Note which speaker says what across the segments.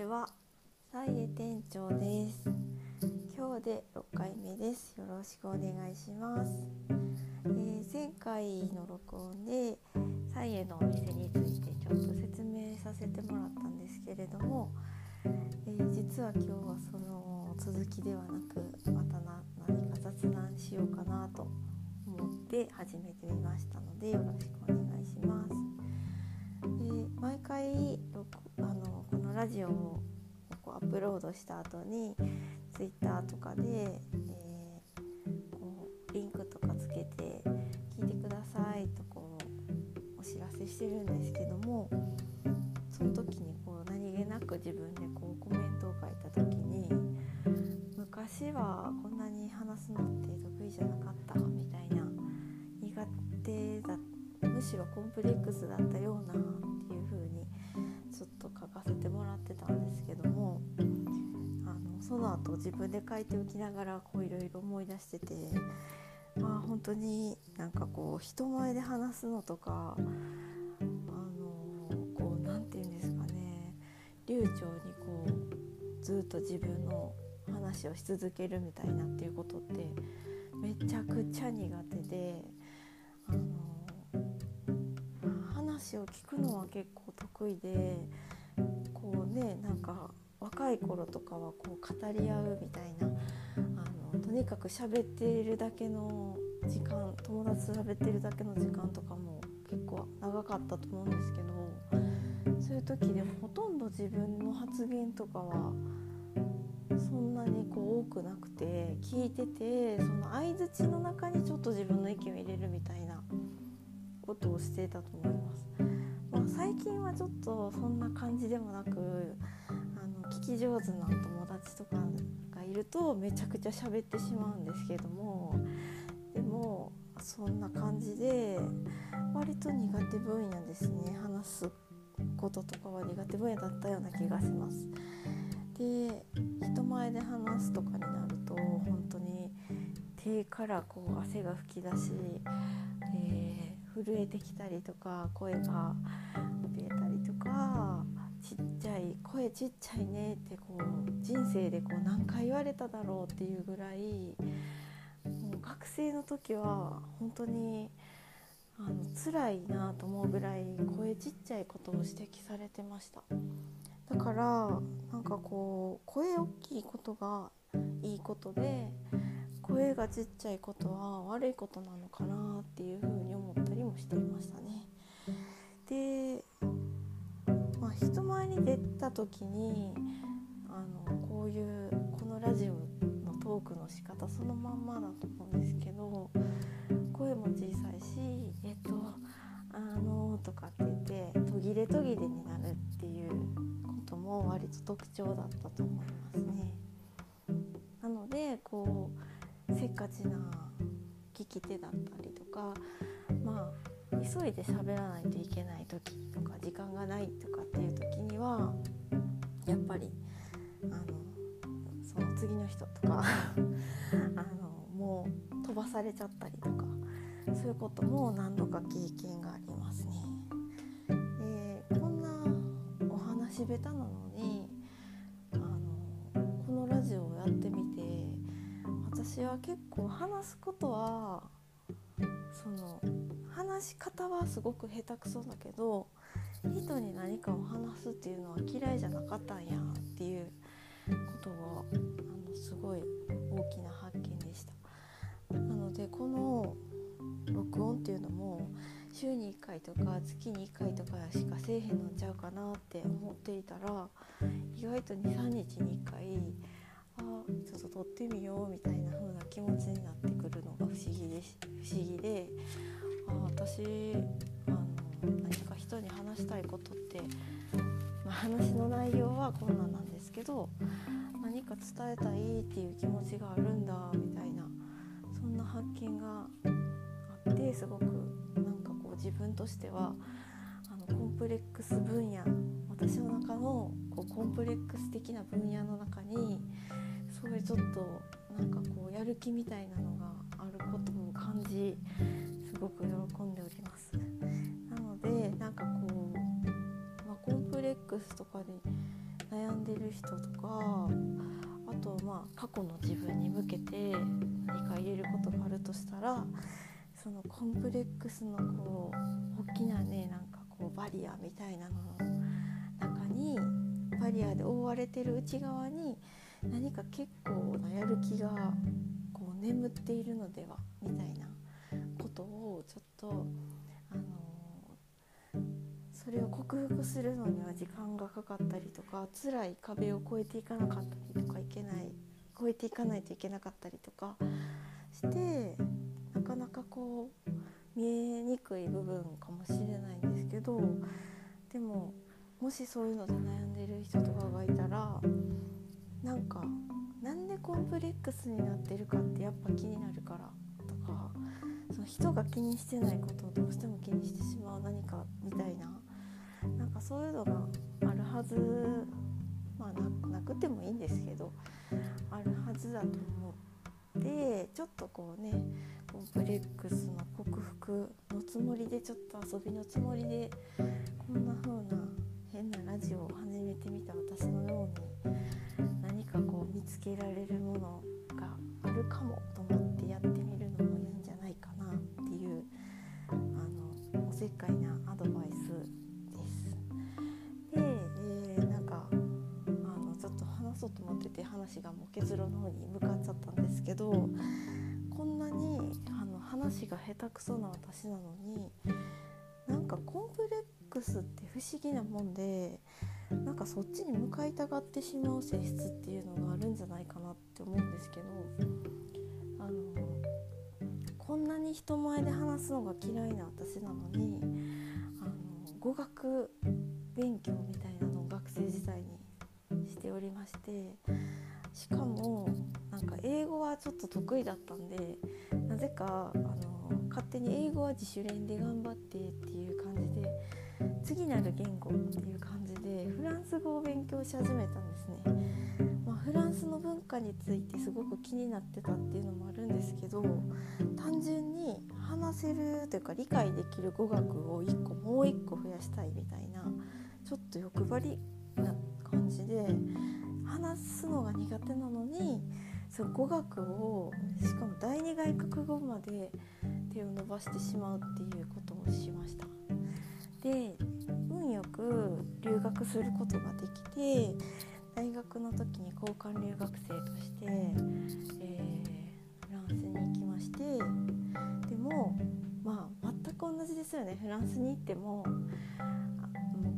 Speaker 1: ちは、さいえ店長です。今日で6回目です。よろしくお願いします。えー前回の録音でサイエのお店についてちょっと説明させてもらったんですけれども、えー実は今日はその続きではなくまたな何か雑談しようかなと思って始めてみましたのでよろしくお願いします。で毎回ラジオをこうアップロードした後に Twitter とかで、えーこうリンクとかつけて聞いてくださいとこうお知らせしてるんですけどもその時にこう何気なく自分でこうコメントを書いた時に昔はこんなに話すのって得意じゃなかったみたいな苦手だむしろコンプレックスだったようなっていう風にずっと書かせてもらってたんですけどもあのその後自分で書いておきながらこういろいろ思い出しててまあ本当になんかこう人前で話すのとかあのこうなんて言うんですかね流暢にこうずっと自分の話をし続けるみたいなっていうことってめちゃくちゃ苦手であの話を聞くのは結構得意でこうねなんか若い頃とかはこう語り合うみたいなあのとにかく喋っているだけの時間友達と喋ってるだけの時間とかも結構長かったと思うんですけどそういう時でもほとんど自分の発言とかはそんなにこう多くなくて聞いててその相づちの中にちょっと自分の意見を入れるみたいなことをしていたと思います。最近はちょっとそんな感じでもなくあの聞き上手な友達とかがいるとめちゃくちゃ喋ってしまうんですけどもでもそんな感じで割と苦手分野ですね話すこととかは苦手分野だったような気がします。で人前で話すとかになると本当に手からこう汗が吹き出し、えー震えてきたりとか声が怯えたりとかちっちゃい声ちっちゃいねってこう人生でこう何回言われただろうっていうぐらいもう学生の時は本当にあの辛いなと思うぐらい声ちっちゃいことを指摘されてました。だからなんかこう声大きいことがいいことで声がちっちゃいことは悪いことなのかなっていうふうに思ったりもしていましたね。で、まあ、人前に出た時にあのこういうこのラジオのトークの仕方そのまんまだと思うんですけど声も小さいし「えっとあの」とかって言って途切れ途切れになるっていうことも割と特徴だったと思いますね。なのでこうせっかちな聞き手だったりとかまあ急いで喋らないといけない時とか時間がないとかっていう時にはやっぱりあのその次の人とか あのもう飛ばされちゃったりとかそういうことも何度か経験がありますね。でこんなお話下手なのにあのこのラジオをやってみて私は結構話すことはその話し方はすごく下手くそだけど人に何かを話すっていうのは嫌いじゃなかったんやっていうことがあのすごい大きな発見でした。なのでこの録音っていうのも週に1回とか月に1回とかしかせえへんのちゃうかなって思っていたら意外と23日に1回ちょっと撮ってみようみたいな風な気持ちになってくるのが不思議で不思議であ私あの何か人に話したいことって、まあ、話の内容はこんなんなんですけど何か伝えたいっていう気持ちがあるんだみたいなそんな発見があってすごくなんかこう自分としてはあのコンプレックス分野私の中のこうコンプレックス的な分野の中にそういちょっとなんかこうやる気みたいなのがあることを感じすごく喜んでおります。なのでなんかこう、まあ、コンプレックスとかで悩んででる人とかあとまあ過去の自分に向けて何か入れることがあるとしたらそのコンプレックスのこう大きなねなんかこうバリアみたいなのの中にバリアで覆われてる内側に何か結構なやる気がこう眠っているのではみたいなことをちょっとあのそれを克服するのには時間がかかったりとか辛い壁を越えていかなかったりとかいけない越えていかないといけなかったりとかしてなかなかこう見えにくい部分かもしれないんですけどでももしそういうので悩んでる人とかがいたらなんかなんでコンプレックスになってるかってやっぱ気になるからとかその人が気にしてないことをどうしても気にしてしまう何かみたいななんかそういうのがあるはずまあなくてもいいんですけどあるはずだと思ってちょっとこうねコンプレックスの克服のつもりでちょっと遊びのつもりでこんな風な変なラジオを始めてみた私のように。かもと思ってやってみるのもいいんじゃないかなっていうあのおせっかいなアドバイスです。で、えー、なんかあのちょっと話そうと思ってて話がもう結論の方に向かっちゃったんですけどこんなにあの話が下手くそな私なのになんかコンプレックスって不思議なもんでなんかそっちに向かいたがってしまう性質っていうのがあるんじゃないかなって思うんですけどあのこんなに人前で話すのが嫌いな私なのにあの語学勉強みたいなのを学生時代にしておりましてしかもなんか英語はちょっと得意だったんでなぜかあの勝手に英語は自主練で頑張ってっていう感じで次なる言語っていう感じでフランス語を勉強し始めたんですね、スの文化についてすごく気になってたっていうのもあるんですけど単純に話せるというか理解できる語学を1個もう1個増やしたいみたいなちょっと欲張りな感じで話すのが苦手なのにそ語学をしかも第二外国語まで手を伸ばしてしまうっていうことをしました。で運よく留学することができて学の時に交換留学生として、えー、フランスに行きましてでもまあ全く同じですよねフランスに行ってもも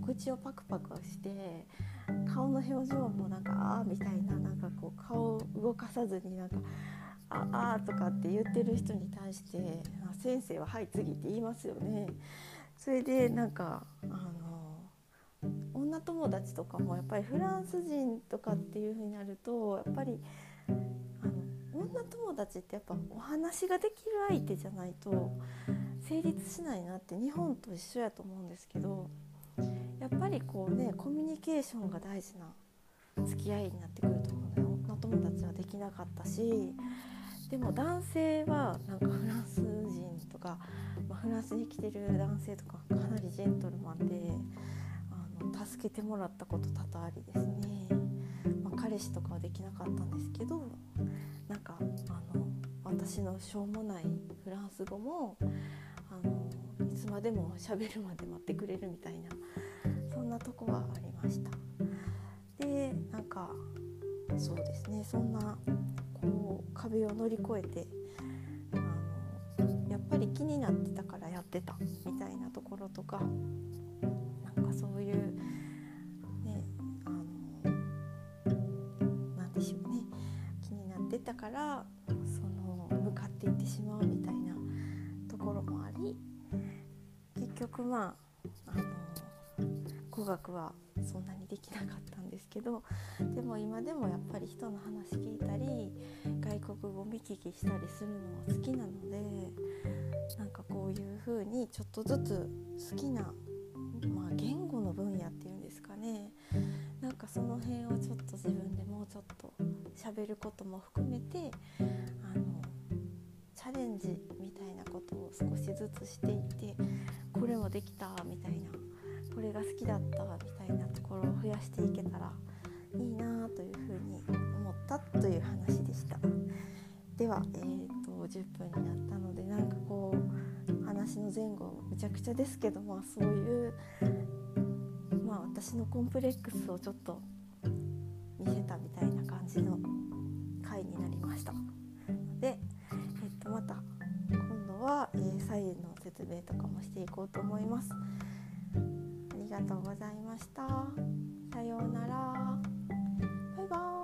Speaker 1: う口をパクパクして顔の表情もなんか「ああ」みたいななんかこう顔を動かさずになんか「ああ」とかって言ってる人に対して「先生ははい次」って言いますよね。それでなんかあ女友達とかもやっぱりフランス人とかっていう風になるとやっぱりあの女友達ってやっぱお話ができる相手じゃないと成立しないなって日本と一緒やと思うんですけどやっぱりこうねコミュニケーションが大事な付き合いになってくると思うので女友達はできなかったしでも男性はなんかフランス人とか、まあ、フランスに来てる男性とかかなりジェントルマンで助けてもらったこと多々ありですね、まあ、彼氏とかはできなかったんですけどなんかあの私のしょうもないフランス語もあのいつまでも喋るまで待ってくれるみたいなそんなとこはありました。でなんかそうですねそんなこう壁を乗り越えてあのやっぱり気になってたからやってたみたいなところとかそういうねあのなんでしょうね。気になってたからその向かっていってしまうみたいなところもあり結局まああの語学はそんなにできなかったんですけどでも今でもやっぱり人の話聞いたり外国語見聞きしたりするのは好きなのでなんかこういう風にちょっとずつ好きな、まあ、言なんかその辺をちょっと自分でもうちょっと喋ることも含めてあのチャレンジみたいなことを少しずつしていってこれもできたみたいなこれが好きだったみたいなところを増やしていけたらいいなというふうに思ったという話でした。では、えーと、10分になったのでなんかこう話の前後むちゃくちゃですけどまあそういう私のコンプレックスをちょっと見せたみたいな感じの回になりました。で、えっと、また今度は、えー、左右の説明とかもしていこうと思います。ありがとうございました。さようなら。バイ。